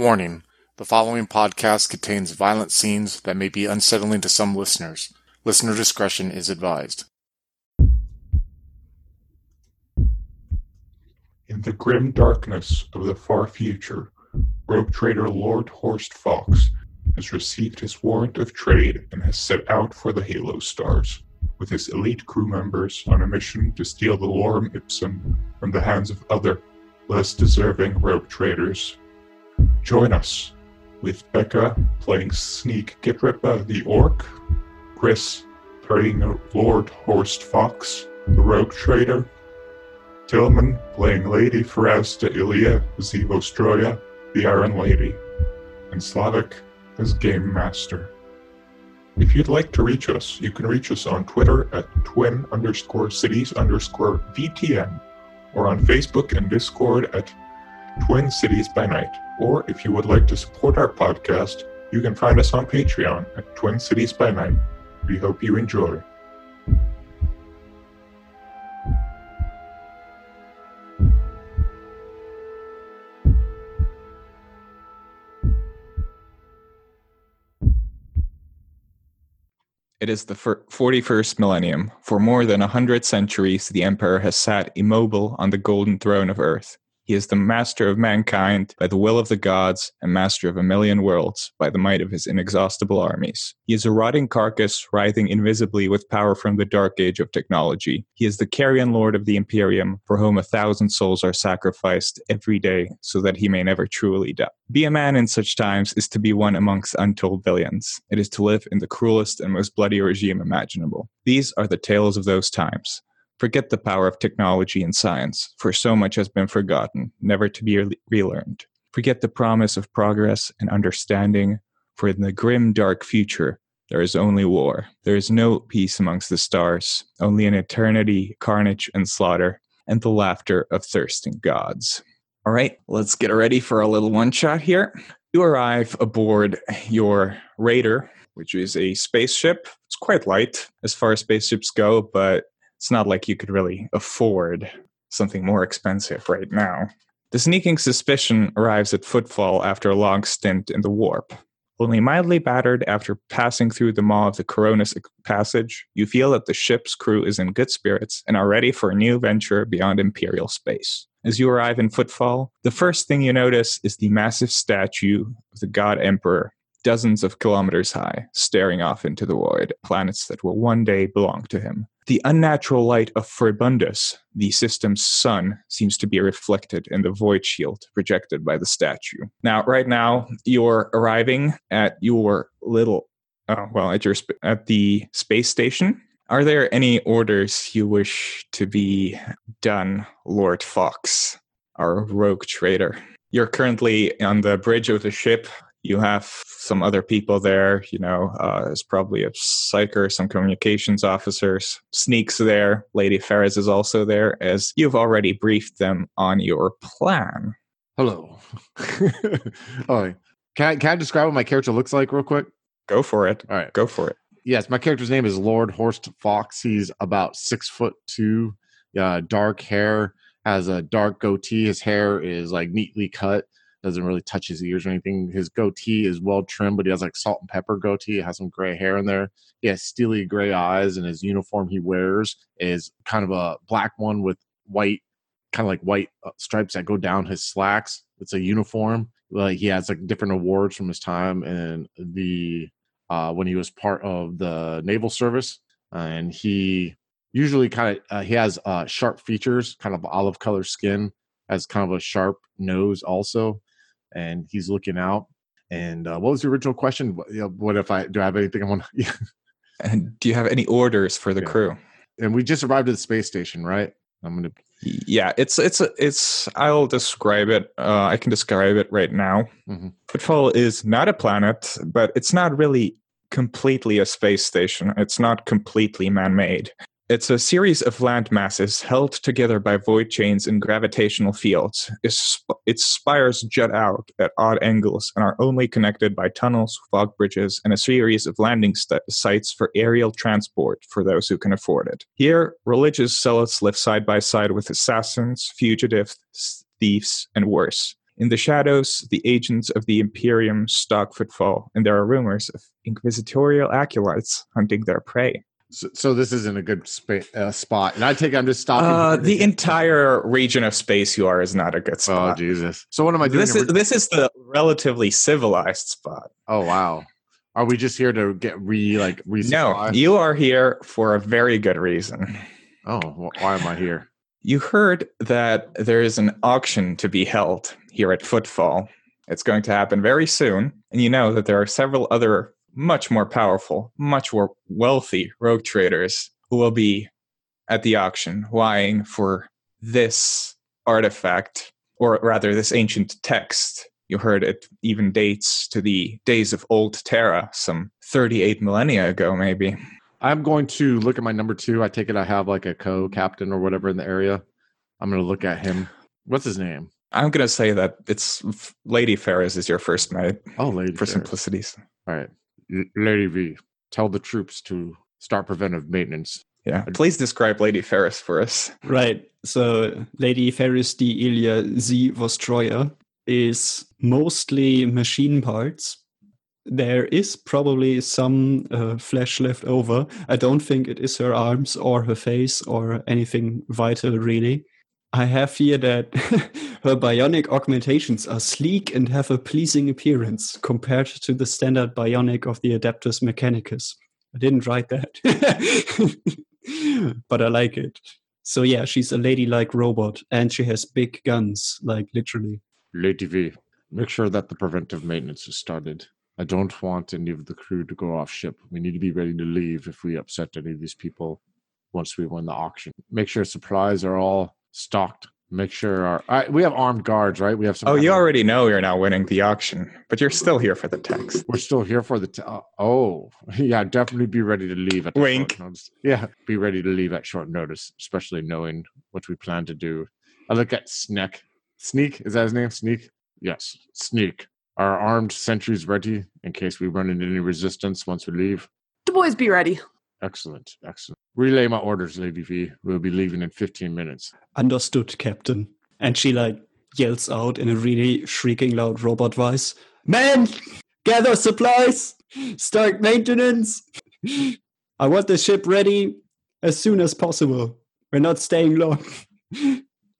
Warning the following podcast contains violent scenes that may be unsettling to some listeners. Listener discretion is advised. In the grim darkness of the far future, rogue trader Lord Horst Fox has received his warrant of trade and has set out for the Halo Stars, with his elite crew members on a mission to steal the Lorem Ipsum from the hands of other, less deserving rogue traders. Join us, with Becca playing Sneak Gitrippa the Orc, Chris playing Lord Horst Fox, the rogue trader, Tillman playing Lady Farazda Ilya Zivostroya, the Iron Lady, and Slavic as Game Master. If you'd like to reach us, you can reach us on Twitter at twin underscore cities underscore VTN or on Facebook and Discord at Twin Cities by Night. Or if you would like to support our podcast, you can find us on Patreon at Twin Cities by Night. We hope you enjoy. It is the 41st millennium. For more than a hundred centuries, the Emperor has sat immobile on the golden throne of Earth. He is the master of mankind by the will of the gods and master of a million worlds by the might of his inexhaustible armies. He is a rotting carcass writhing invisibly with power from the dark age of technology. He is the carrion lord of the Imperium for whom a thousand souls are sacrificed every day so that he may never truly die. Be a man in such times is to be one amongst untold billions. It is to live in the cruelest and most bloody regime imaginable. These are the tales of those times. Forget the power of technology and science, for so much has been forgotten, never to be relearned. Forget the promise of progress and understanding, for in the grim, dark future, there is only war. There is no peace amongst the stars, only an eternity, carnage, and slaughter, and the laughter of thirsting gods. All right, let's get ready for a little one shot here. You arrive aboard your Raider, which is a spaceship. It's quite light as far as spaceships go, but it's not like you could really afford something more expensive right now. The sneaking suspicion arrives at Footfall after a long stint in the warp. Only mildly battered after passing through the maw of the Koronus passage, you feel that the ship's crew is in good spirits and are ready for a new venture beyond Imperial space. As you arrive in Footfall, the first thing you notice is the massive statue of the God Emperor, dozens of kilometers high, staring off into the void, planets that will one day belong to him. The unnatural light of Furibundus, the system's sun, seems to be reflected in the void shield projected by the statue. Now, right now, you're arriving at your little, uh, well, at your sp- at the space station. Are there any orders you wish to be done, Lord Fox, our rogue trader? You're currently on the bridge of the ship you have some other people there you know uh, there's probably a psyker some communications officers sneaks there. Lady ferris is also there as you've already briefed them on your plan. Hello. Oh can I, can I describe what my character looks like real quick? Go for it. All right. Go for it. Yes my character's name is lord horst fox. He's about six foot two uh, dark hair has a dark goatee. His hair is like neatly cut doesn't really touch his ears or anything. His goatee is well trimmed, but he has like salt and pepper goatee. It has some gray hair in there. He has steely gray eyes, and his uniform he wears is kind of a black one with white, kind of like white uh, stripes that go down his slacks. It's a uniform. Like he has like different awards from his time and the uh, when he was part of the naval service, and he usually kind of uh, he has uh, sharp features, kind of olive color skin, has kind of a sharp nose also and he's looking out. And uh, what was the original question? What, you know, what if I do I have anything I want? to... and do you have any orders for the yeah. crew? And we just arrived at the space station, right? I'm gonna. Yeah, it's it's it's. I'll describe it. Uh, I can describe it right now. Mm-hmm. Footfall is not a planet, but it's not really completely a space station. It's not completely man-made. It's a series of land masses held together by void chains and gravitational fields. Its, its spires jut out at odd angles and are only connected by tunnels, fog bridges, and a series of landing st- sites for aerial transport for those who can afford it. Here, religious zealots live side by side with assassins, fugitives, thieves, and worse. In the shadows, the agents of the Imperium stalk footfall, and there are rumors of inquisitorial acolytes hunting their prey. So, so this isn't a good spa- uh, spot, and I take I'm just stopping. Uh, the entire region of space you are is not a good spot. oh. Jesus! So what am I doing? this is this is the relatively civilized spot. oh wow! Are we just here to get re like No, resupply? you are here for a very good reason. Oh, wh- why am I here? You heard that there is an auction to be held here at Footfall. It's going to happen very soon, and you know that there are several other much more powerful, much more wealthy rogue traders who will be at the auction vying for this artifact, or rather, this ancient text. You heard it even dates to the days of Old Terra, some 38 millennia ago, maybe. I'm going to look at my number two. I take it I have like a co-captain or whatever in the area. I'm going to look at him. What's his name? I'm going to say that it's Lady Ferris is your first mate Oh, Lady. for Ferris. simplicity's. All right, Lady V. Tell the troops to start preventive maintenance. Yeah. Please describe Lady Ferris for us. Right. So Lady Ferris D. Ilia Z. Vostroya is mostly machine parts. There is probably some uh, flesh left over. I don't think it is her arms or her face or anything vital, really. I have here that her bionic augmentations are sleek and have a pleasing appearance compared to the standard bionic of the Adeptus Mechanicus. I didn't write that, but I like it. So yeah, she's a ladylike robot, and she has big guns, like literally. Lady V. Make sure that the preventive maintenance is started. I don't want any of the crew to go off ship. We need to be ready to leave if we upset any of these people once we win the auction. Make sure supplies are all stocked. Make sure our I, we have armed guards, right? We have some. Oh, you already know you're not winning the auction, but you're still here for the text. We're still here for the. T- uh, oh, yeah, definitely be ready to leave at the Wink. short notice. Yeah, be ready to leave at short notice, especially knowing what we plan to do. I look at Sneak. Sneak is that his name? Sneak. Yes, Sneak. Are armed sentries ready in case we run into any resistance once we leave? The boys be ready. Excellent, excellent. Relay my orders, Lady V. We'll be leaving in 15 minutes. Understood, Captain. And she like yells out in a really shrieking loud robot voice Men, gather supplies, start maintenance. I want the ship ready as soon as possible. We're not staying long.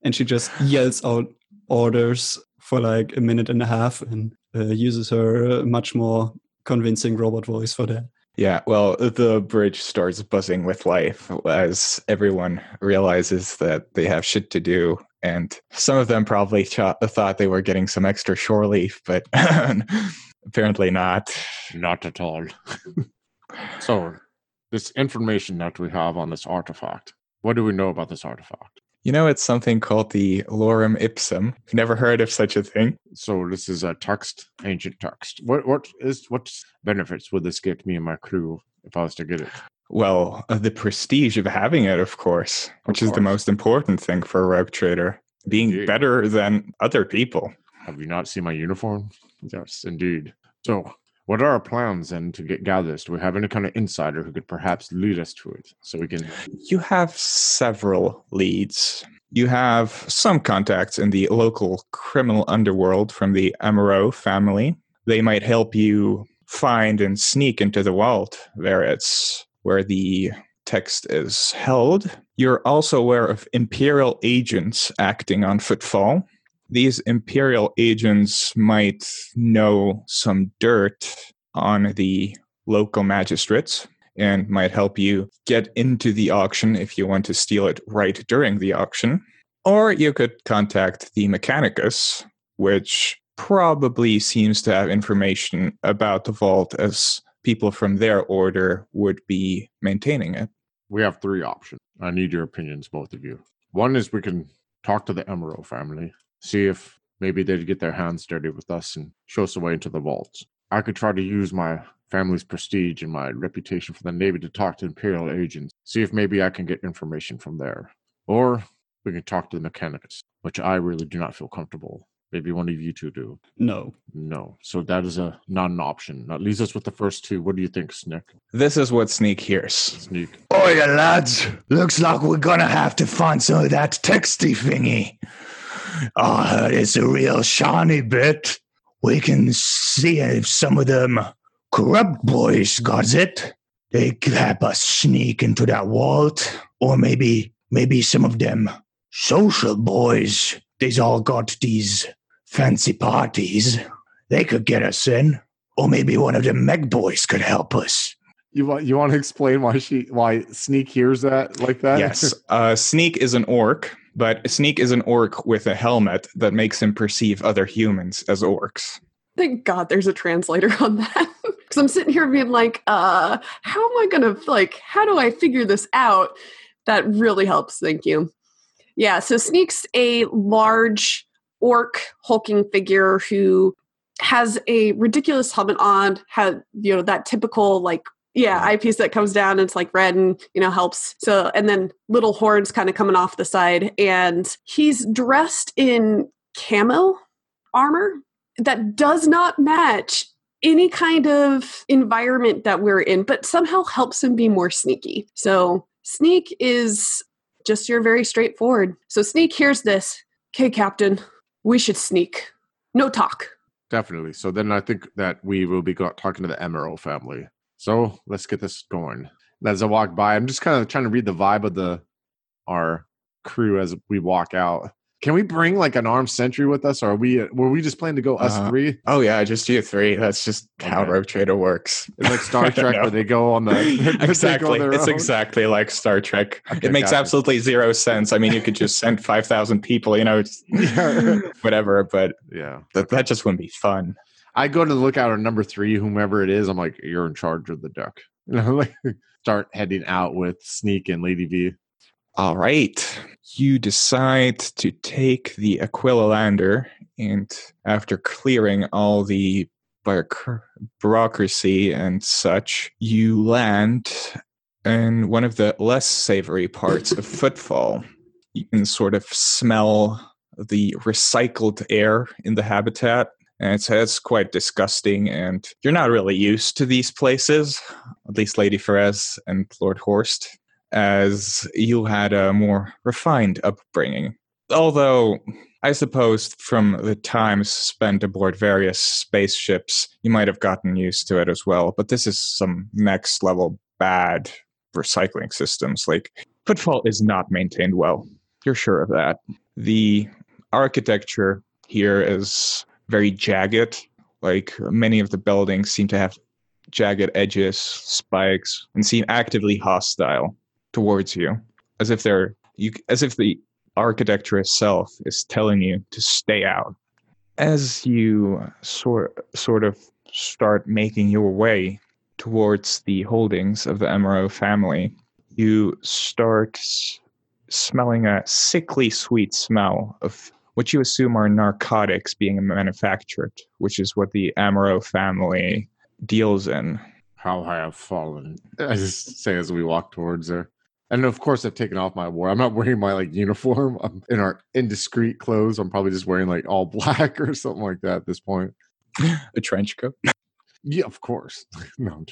and she just yells out orders for like a minute and a half and uh, uses her uh, much more convincing robot voice for that. Yeah, well, the bridge starts buzzing with life as everyone realizes that they have shit to do. And some of them probably thought they were getting some extra shore leave, but apparently not. Not at all. so, this information that we have on this artifact, what do we know about this artifact? You know, it's something called the Lorem Ipsum. Never heard of such a thing. So this is a text, ancient text. What what is what benefits would this get me and my crew if I was to get it? Well, uh, the prestige of having it, of course, which is the most important thing for a rogue trader. Being Indeed. better than other people. Have you not seen my uniform? Yes, indeed. So, what are our plans then to get gather this? Do we have any kind of insider who could perhaps lead us to it, so we can? You have several leads. You have some contacts in the local criminal underworld from the Amaro family. They might help you find and sneak into the vault where it's where the text is held. You're also aware of imperial agents acting on footfall. These imperial agents might know some dirt on the local magistrates and might help you get into the auction if you want to steal it right during the auction. Or you could contact the Mechanicus, which probably seems to have information about the vault as people from their order would be maintaining it. We have three options. I need your opinions, both of you. One is we can talk to the Emerald family, see if maybe they'd get their hands dirty with us and show us the way into the vaults. I could try to use my family's prestige and my reputation for the Navy to talk to Imperial agents, see if maybe I can get information from there. Or we can talk to the mechanics, which I really do not feel comfortable. Maybe one of you two do. No. No. So that is a not an option. That leaves us with the first two. What do you think, Snick? This is what Sneak hears. Sneak. Oh yeah, lads. Looks like we're gonna have to find some of that texty thingy. I heard it's a real shiny bit. We can see if some of them corrupt boys got it. They could help us sneak into that vault. Or maybe, maybe some of them social boys. They's all got these fancy parties. They could get us in. Or maybe one of the Mek boys could help us. You want you want to explain why she why Sneak hears that like that? yes, uh, Sneak is an orc, but Sneak is an orc with a helmet that makes him perceive other humans as orcs. Thank God there's a translator on that. Because I'm sitting here being like, uh, how am I going to, like, how do I figure this out? That really helps. Thank you. Yeah, so Sneak's a large orc hulking figure who has a ridiculous helmet on, had, you know, that typical, like, yeah, eyepiece that comes down and it's like red and, you know, helps. So, and then little horns kind of coming off the side. And he's dressed in camo armor that does not match any kind of environment that we're in, but somehow helps him be more sneaky. So, sneak is just your very straightforward. So, sneak hears this. Okay, Captain, we should sneak. No talk. Definitely. So then I think that we will be talking to the Emerald family. So let's get this going. As I walk by, I'm just kind of trying to read the vibe of the our crew as we walk out. Can we bring like an armed sentry with us? Or are we were we just planning to go us Uh, three? Oh yeah, just you three. That's just how Okay. Rogue Trader works. It's like Star Trek where they go on the go on exactly. It's own? exactly like Star Trek. Okay, it makes absolutely zero sense. I mean, you could just send five thousand people, you know, Yeah. whatever. But Yeah. that that just wouldn't be fun. I go to the lookout on number three, whomever it is. I'm like, you're in charge of the deck. You know, like start heading out with Sneak and Lady V. All right. You decide to take the Aquila lander, and after clearing all the bureauc- bureaucracy and such, you land in one of the less savory parts of Footfall. You can sort of smell the recycled air in the habitat. And it's, it's quite disgusting, and you're not really used to these places, at least Lady Ferez and Lord Horst as you had a more refined upbringing. Although, I suppose from the time spent aboard various spaceships, you might have gotten used to it as well. But this is some next level bad recycling systems. Like, Footfall is not maintained well. You're sure of that. The architecture here is very jagged. Like, many of the buildings seem to have jagged edges, spikes, and seem actively hostile towards you, as if they're you, as if the architecture itself is telling you to stay out. As you sort sort of start making your way towards the holdings of the Emerald family, you start smelling a sickly sweet smell of what you assume are narcotics being manufactured, which is what the Amaro family deals in. How I have fallen. I just say as we walk towards her. And of course, I've taken off my war. I'm not wearing my like uniform. I'm in our indiscreet clothes. I'm probably just wearing like all black or something like that at this point. A trench coat. Yeah, of course. no.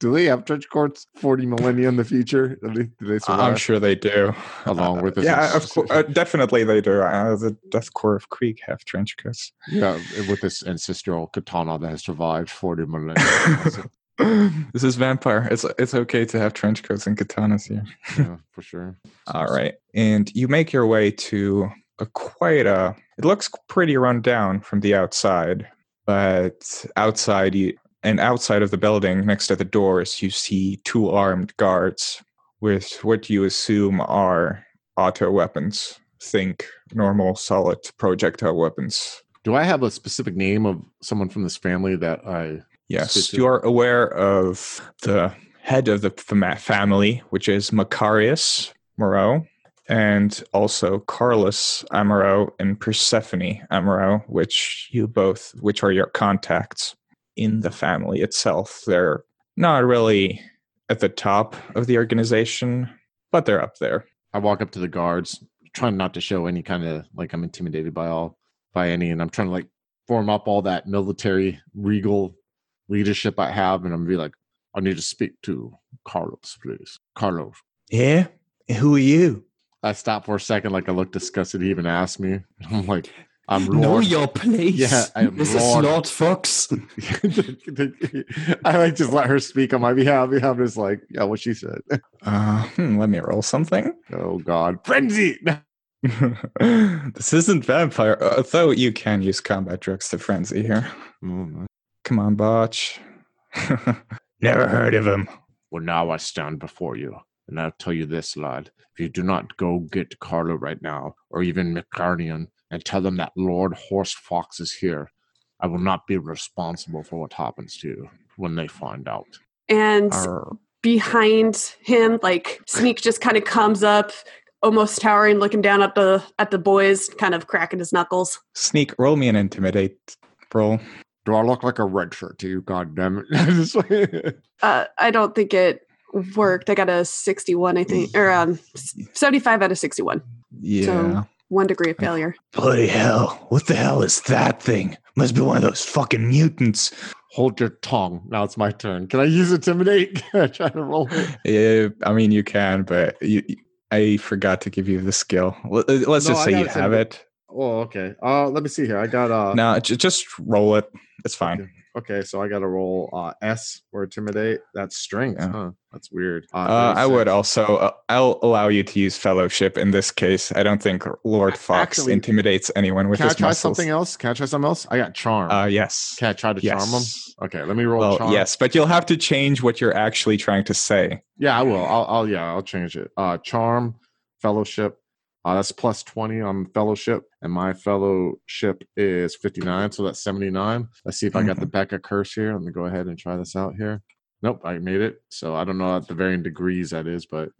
Do they have trench coats 40 millennia in the future? Do they, do they survive? I'm sure they do. Along with this yeah, of course, uh, definitely they do. Uh, the Death Corps of Krieg have trench coats. Yeah, with this ancestral katana that has survived 40 millennia. this is vampire. It's it's okay to have trench coats and katanas here. yeah, for sure. All right, and you make your way to a quite a. It looks pretty run down from the outside, but outside you and outside of the building, next to the doors, you see two armed guards with what you assume are auto weapons. Think normal solid projectile weapons. Do I have a specific name of someone from this family that I Yes, you are aware of the head of the family, which is Macarius Moreau, and also Carlos Amaro and Persephone Amaro, which you both, which are your contacts in the family itself. They're not really at the top of the organization, but they're up there. I walk up to the guards, trying not to show any kind of like I'm intimidated by all by any, and I'm trying to like form up all that military regal leadership I have, and I'm be like, I need to speak to Carlos, please. Carlos, Yeah? Who are you? I stopped for a second, like I looked disgusted. He even asked me. I'm like, I'm Know your place. Yeah, I am this Lord. is Lord Fox. I like just let her speak on my behalf. I'm just like, yeah, what she said. Uh, hmm, let me roll something. Oh God, frenzy. this isn't vampire, although you can use combat drugs to frenzy here. Mm. Come on, Botch. Never heard of him. Well, now I stand before you, and I'll tell you this, lad. If you do not go get Carlo right now, or even McCarnian, and tell them that Lord Horse Fox is here, I will not be responsible for what happens to you when they find out. And Arr. behind him, like Sneak just kind of comes up, almost towering, looking down at the at the boys, kind of cracking his knuckles. Sneak, roll me an intimidate roll. Do I look like a red shirt to you? God damn it! Uh, I don't think it worked. I got a sixty-one, I think, or um, seventy-five out of sixty-one. Yeah. One degree of failure. Bloody hell. What the hell is that thing? Must be one of those fucking mutants. Hold your tongue. Now it's my turn. Can I use intimidate? Can I try to roll it? Yeah, I mean, you can, but you, I forgot to give you the skill. Let- uh, Let's No, just say you have it. Oh, okay. Uh, let me see here. I got uh. No, j- just roll it. It's fine. Okay, so I got to roll uh S or intimidate. That's strength, Yeah. huh? That's weird. Uh, I would also. Uh, I'll allow you to use fellowship in this case. I don't think Lord Fox actually, intimidates anyone with his Can I try muscles. something else? Can I try something else? I got charm. Uh, yes. Can I try to yes. charm them? Okay, let me roll Well, charm. yes, but you'll have to change what you're actually trying to say. Yeah, I will. I'll, I'll yeah, I'll change it. Uh, charm, fellowship. Uh, that's plus twenty on fellowship, and my fellowship is fifty nine, so that's seventy nine. Let's see if I got Mm-hmm. the Becca curse here. Let me go ahead and try this out here. Nope, I made it. So I don't know at the varying degrees that is, but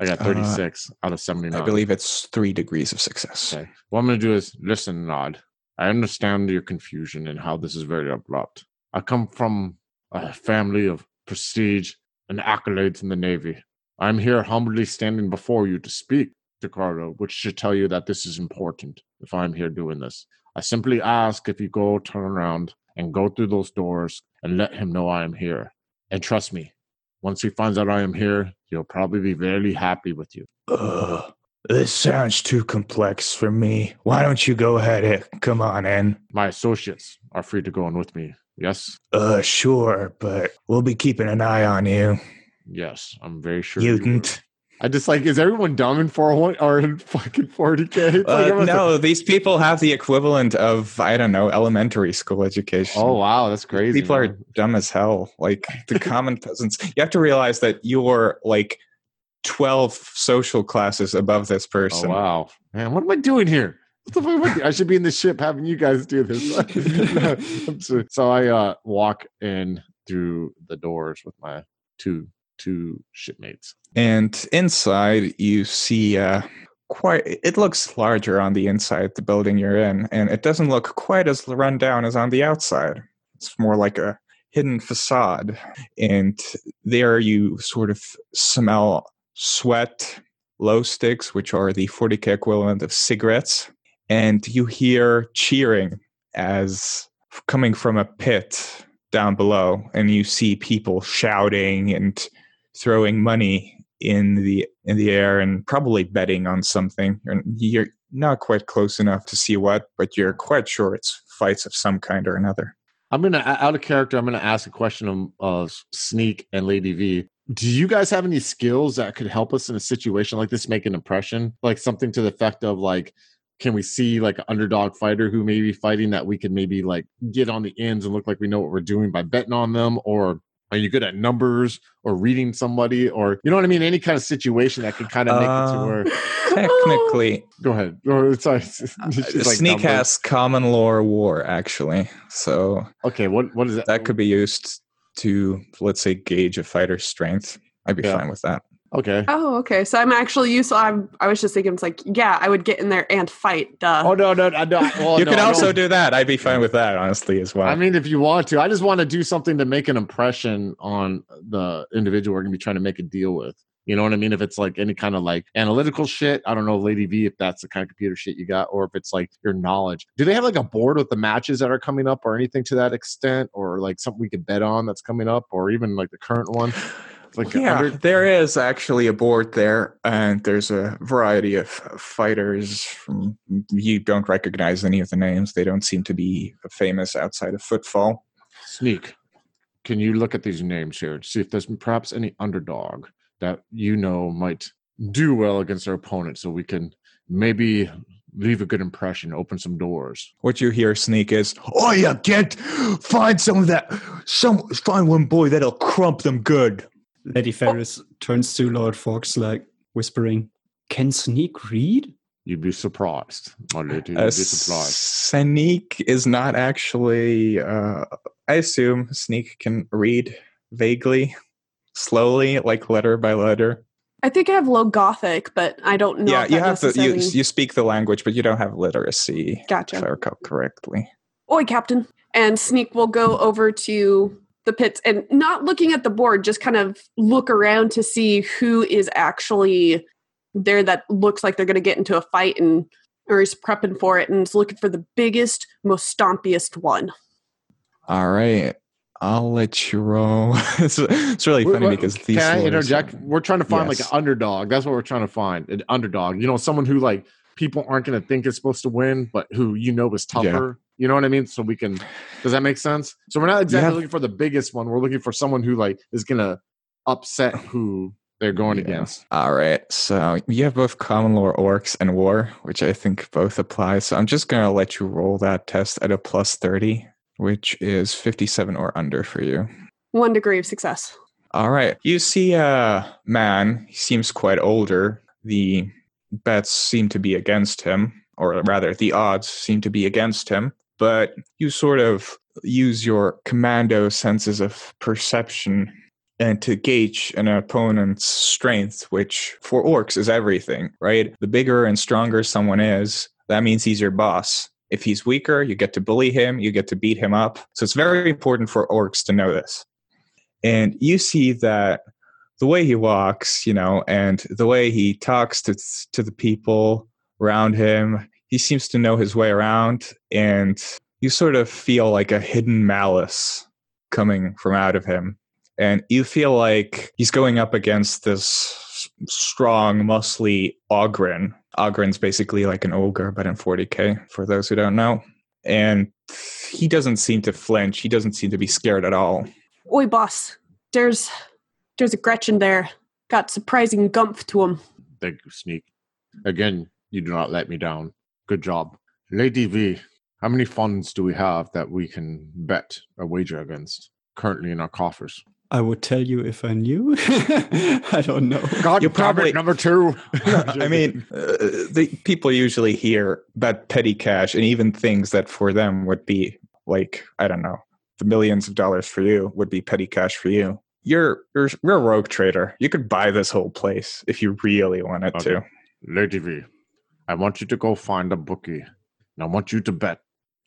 I got Uh, thirty six out of seventy nine. I believe it's three degrees of success. Okay. What I'm going to do is listen, Nod. I understand your confusion and how this is very abrupt. I come from a family of prestige and accolades in the Navy. I'm here humbly standing before you to speak which should tell you that this is important if I'm here doing this. I simply ask if you go turn around and go through those doors and let him know I am here. And trust me, once he finds out I am here, he'll probably be very happy with you. Ugh. This sounds too complex for me. Why don't you go ahead and come on in? My associates are free to go in with me. Yes? Uh, sure, but we'll be keeping an eye on you, Yes, I'm very sure. you mutant. I just like, is everyone dumb in 401 or in fucking 40K? It's like Uh, like, no, these people have the equivalent of I don't know elementary school education. oh, wow, that's crazy. people are dumb as hell. Like the common peasants. You have to realize that you're like twelve social classes above this Oh, person. wow. Man, what am I doing here? What the fuck am I, doing? I should be in the ship having you guys do this. So, so I uh, walk in through the doors with my two two shipmates. And inside, you see uh, quite. It looks larger on the inside, the building you're in, and it doesn't look quite as run down as on the outside. It's more like a hidden facade. And there, you sort of smell sweat, lho sticks, which are the 40k equivalent of cigarettes, and you hear cheering as coming from a pit down below, and you see people shouting and throwing money in the in the air and probably betting on something. And you're not quite close enough to see what, but you're quite sure it's fights of some kind or another. I'm gonna out of character. I'm gonna ask a question of uh, Sneak and Lady V. Do you guys have any skills that could help us in a situation like this make an impression? Like something to the effect of like, can we see like an underdog fighter who may be fighting that we could maybe like get on the ends and look like we know what we're doing by betting on them? Or are you good at numbers or reading somebody or you know what I mean? Any kind of situation that could kind of make it to Uh, where Technically, go ahead. Or, sorry. Uh, like Sneak numbers. has common lore war actually, so Okay, what what is that? that could be used to let's say gauge a fighter's strength. I'd be Yeah. fine with that. Okay. Oh, okay. So I'm actually useful. I'm, I was just thinking, it's like, yeah, I would get in there and fight. Duh. Oh no, no, no, no. Well, you no, could I also do that. I'd be fine with that, honestly, as well. I mean, if you want to, I just want to do something to make an impression on the individual we're going to be trying to make a deal with. You know what I mean? If it's like any kind of like analytical shit, I don't know, Lady V, if that's the kind of computer shit you got, or if it's like your knowledge. Do they have like a board with the matches that are coming up or anything to that extent, or like something we could bet on that's coming up, or even like the current one? Like yeah, under, there is actually a board there, and there's a variety of fighters. From, you don't recognize any of the names. They don't seem to be famous outside of footfall. sneak. Can you look at these names here see if there's perhaps any underdog that you know might do well against our opponent, so we can maybe leave a good impression, open some doors. What you hear, Sneak, is Oh yeah, get find some of that. Some find one boy that'll crump them good. Lady Ferris turns to Lord Fox, like whispering, Can Sneak read? You'd be surprised, my lady. You'd uh, be surprised. Sneak is not actually. Uh, I assume Sneak can read vaguely, slowly, like letter by letter. I think I have low Gothic, but I don't know. yeah, if you that have to. You, you speak the language, but you don't have literacy. Gotcha. If I recall correctly. Oi, Captain. And Sneak will go over to the pits and not looking at the board, just kind of look around to see who is actually there that looks like they're going to get into a fight and or is prepping for it and is looking for the biggest, most stompiest one. All right. I'll let you roll. it's, it's really Wait, funny wait, because can these. I rolls- interject? We're trying to find like an underdog. That's what we're trying to find. An underdog. You know, someone who like people aren't going to think is supposed to win, but who you know is tougher. You know what I mean? So we can. Does that make sense? So we're not exactly have- looking for the biggest one. We're looking for someone who like is going to upset who they're going Yeah. against. All right. So you have both common lore orcs and war, which I think both apply. So I'm just going to let you roll that test at a plus 30, which is 57 or under for you. One degree of success. All right. You see a man. He seems quite older. The bets seem to be against him, or rather, the odds seem to be against him. But you sort of use your commando senses of perception and to gauge an opponent's strength, which for orcs is everything, right? The bigger and stronger someone is, that means he's your boss. If he's weaker, you get to bully him, you get to beat him up. So it's very important for orcs to know this. And you see that the way he walks, you know, and the way he talks to to the people around him, he seems to know his way around and you sort of feel like a hidden malice coming from out of him. And you feel like he's going up against this strong, muscly Ogryn. Ogryn's basically like an ogre, but in 40k, for those who don't know. And he doesn't seem to flinch. He doesn't seem to be scared at all. Oi, boss. There's there's a Gretchin there. Got surprising gumph to him. Thank you, Sneak. Again, you do not let me down. Good job. Lady V, how many funds do we have that we can bet a wager against currently in our coffers? I would tell you if I knew. I don't know. God, You damn it, probably- number two. I mean, uh, the people usually hear about petty cash and even things that for them would be like, I don't know, the millions of dollars for you would be petty cash for you. You're, you're, you're a rogue trader. You could buy this whole place if you really wanted Okay. to. Lady V, I want you to go find a bookie. And I want you to bet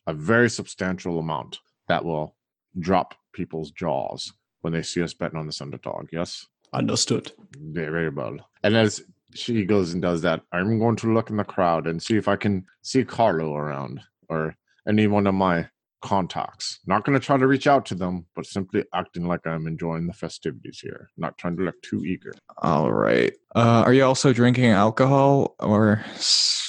a very substantial amount that will drop people's jaws when they see us betting on this underdog. Yes? Understood. Very, very well. And as she goes and does that, I'm going to look in the crowd and see if I can see Carlo around or any one of my contacts. Not going to try to reach out to them, but simply acting like I'm enjoying the festivities here, not trying to look too eager. All right. Uh, are you also drinking alcohol or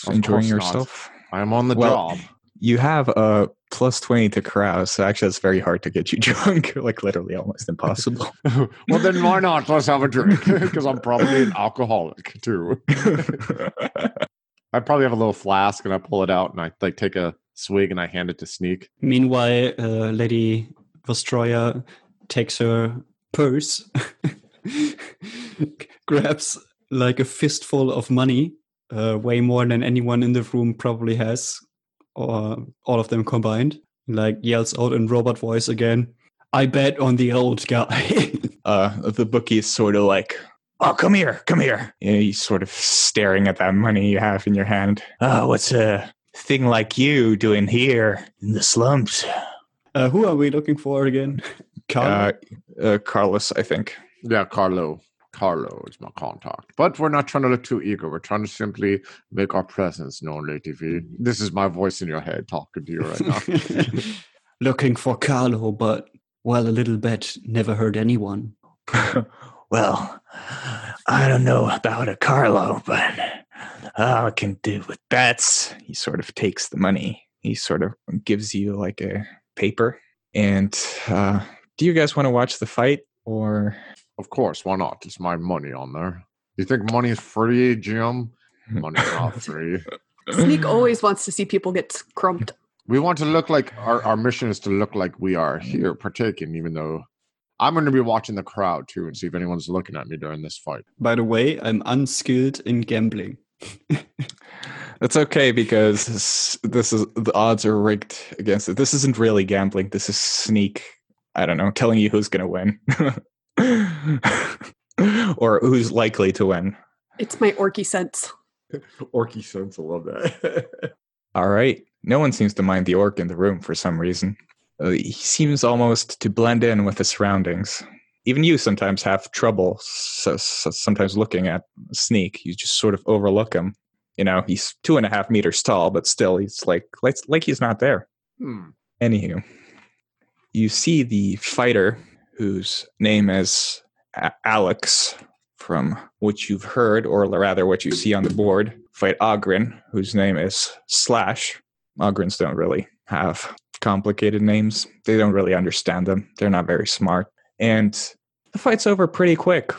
Of enjoying not. yourself? I am on the Well, job. You have a plus 20 to carouse, so actually it's very hard to get you drunk, like literally almost impossible. well, then why not? Let's have a drink because I'm probably an alcoholic too. I probably have a little flask and I pull it out and I like take a swig and I hand it to Sneak. Meanwhile, uh, Lady Vostroya takes her purse, grabs like a fistful of money, uh, way more than anyone in the room probably has, or all of them combined. Like yells out in robot voice again. I bet on the old guy. uh, the bookie is sort of like, Oh, come here, come here. you know, he's sort of staring at that money you have in your hand. Uh, what's a Thing like you doing here? in the slums? uh, who are we looking for again? Carl. Uh, uh, Carlos, I think. Yeah, Carlo. Carlo is my contact. But we're not trying to look too eager. We're trying to simply make our presence known, Lady V. This is my voice in your head talking to you right now. looking for Carlo, but well, a little bit, never hurt anyone. Well, I don't know about a Carlo, but all I can do with bets. he sort of takes the money. He sort of gives you like a paper. And uh, do you guys want to watch the fight or Of course, why not? It's my money on there. You think money is free, Jim? Money's not free. Sneak always wants to see people get crumped. We want to look like our, our mission is to look like we are here partaking, even though I'm going to be watching the crowd too and see if anyone's looking at me during this fight. By the way, I'm unskilled in gambling. That's okay because this, this is the odds are rigged against it. This isn't really gambling. This is sneak. I don't know, telling you who's going to win or who's likely to win. It's my orky sense. Orky sense, I love that. All right. No one seems to mind the orc in the room for some reason. Uh, he seems almost to blend in with the surroundings. Even you sometimes have trouble so, so sometimes looking at Sneak. You just sort of overlook him. You know, he's two and a half meters tall, but still, he's like like, like he's not there. hmm. Anywho, you see the fighter whose name is A- Alex, from what you've heard, or rather what you see on the board, fight Ogryn, whose name is Slash. Ogryns don't really have complicated names. They don't really understand them. They're not very smart. And the fight's over pretty quick.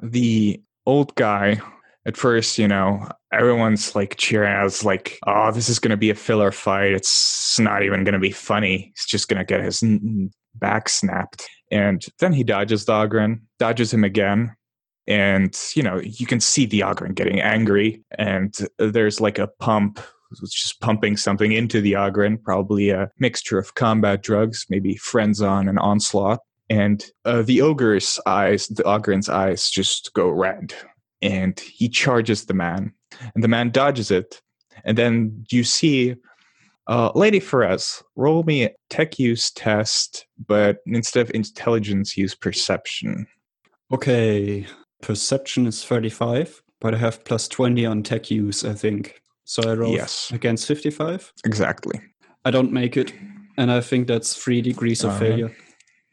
The old guy, at first, you know, everyone's like cheering as like, oh, this is going to be a filler fight. It's not even going to be funny. He's just going to get his back snapped. And then he dodges the Ogryn, dodges him again. And, you know, you can see the Ogryn getting angry. And there's like a pump it's just pumping something into the Ogryn, probably a mixture of combat drugs, maybe Frenzon and Onslaught. And uh, the ogre's eyes, the Ogryn's eyes, just go red. And he charges the man. And the man dodges it. And then you see uh, Lady Ferez, roll me a tech use test, but instead of intelligence, use perception. Okay, perception is 35, but I have plus 20 on tech use, I think. So I roll Yes. against 55. Exactly. I don't make it, and I think that's three degrees of Alright. failure.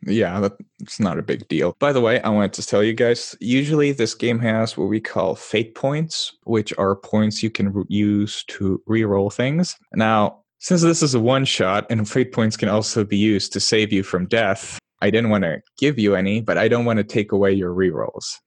Yeah, that's not a big deal. By the way, I wanted to tell you guys usually this game has what we call fate points, which are points you can re- use to reroll things. Now, since this is a one shot and fate points can also be used to save you from death, I didn't want to give you any, but I don't want to take away your rerolls.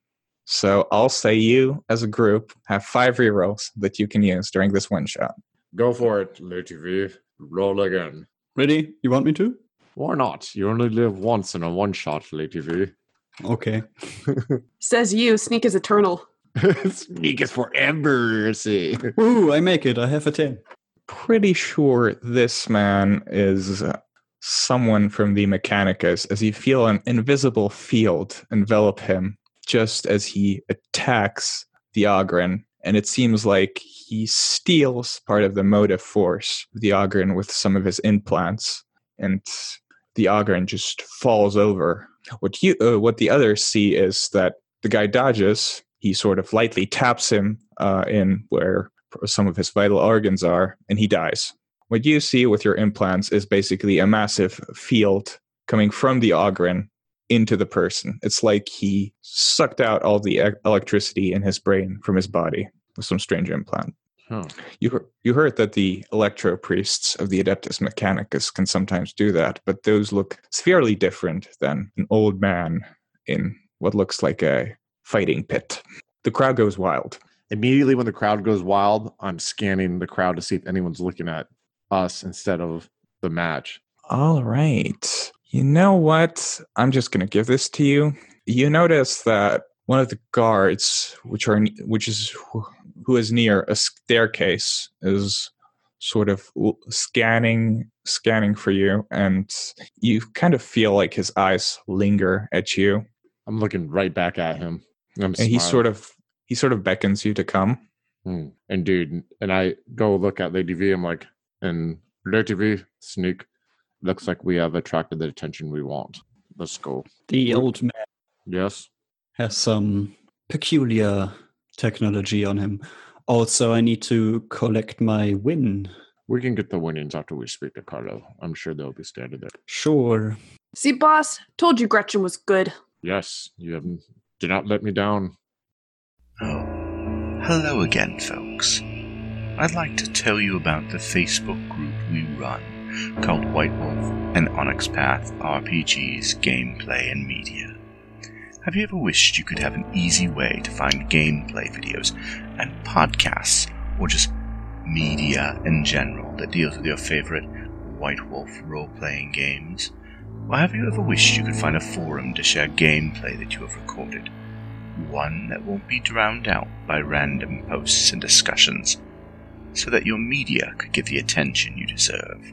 So I'll say you as a group have five rerolls that you can use during this one shot. Go for it, Lady V. Roll again. Ready? You want me to? Why not? You only live once in a one shot, Lady V. Okay. Says you, Sneak is eternal. Sneak is forever, see. Ooh, I make it. I have a 10. pretty sure this man is uh, someone from the Mechanicus, as you feel an invisible field envelop him just as he attacks the Ogryn. And it seems like he steals part of the motive force of the Ogryn with some of his implants. And the Ogryn just falls over. What you, uh, what the others see is that the guy dodges. He sort of lightly taps him uh, in where some of his vital organs are, and he dies. What you see with your implants is basically a massive field coming from the Ogryn into the person. It's like he sucked out all the electricity in his brain from his body with some strange implant. Huh. You heard, you heard that the electro priests of the Adeptus Mechanicus can sometimes do that, but those look severely different than an old man in what looks like a fighting pit. The crowd goes wild. Immediately when the crowd goes wild, I'm scanning the crowd to see if anyone's looking at us instead of the match. All right. You know what? I'm just going to give this to you. You notice that one of the guards, which are which is who is near a staircase, is sort of scanning scanning for you, and you kind of feel like his eyes linger at you, I'm looking right back at him. I'm and he sort of he sort of beckons you to come. Hmm. And dude, and I go look at Lady V. I'm like, and Lady V, sneak. Looks like we have attracted the attention we want. Let's go. The old man Yes. has some peculiar technology on him. Also, I need to collect my win. We can get the winnings after we speak to Carlo. I'm sure they'll be standing there. Sure. See, boss, told you Gretchin was good. Yes, you have Do not let me down. Oh, hello again, folks. I'd like to tell you about the Facebook group we run called White Wolf and Onyx Path RPGs, Gameplay, and Media. Have you ever wished you could have an easy way to find gameplay videos and podcasts, or just media in general that deals with your favorite White Wolf role playing games? Or have you ever wished you could find a forum to share gameplay that you have recorded? One that won't be drowned out by random posts and discussions, so that your media could get the attention you deserve.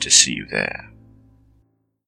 to see you there.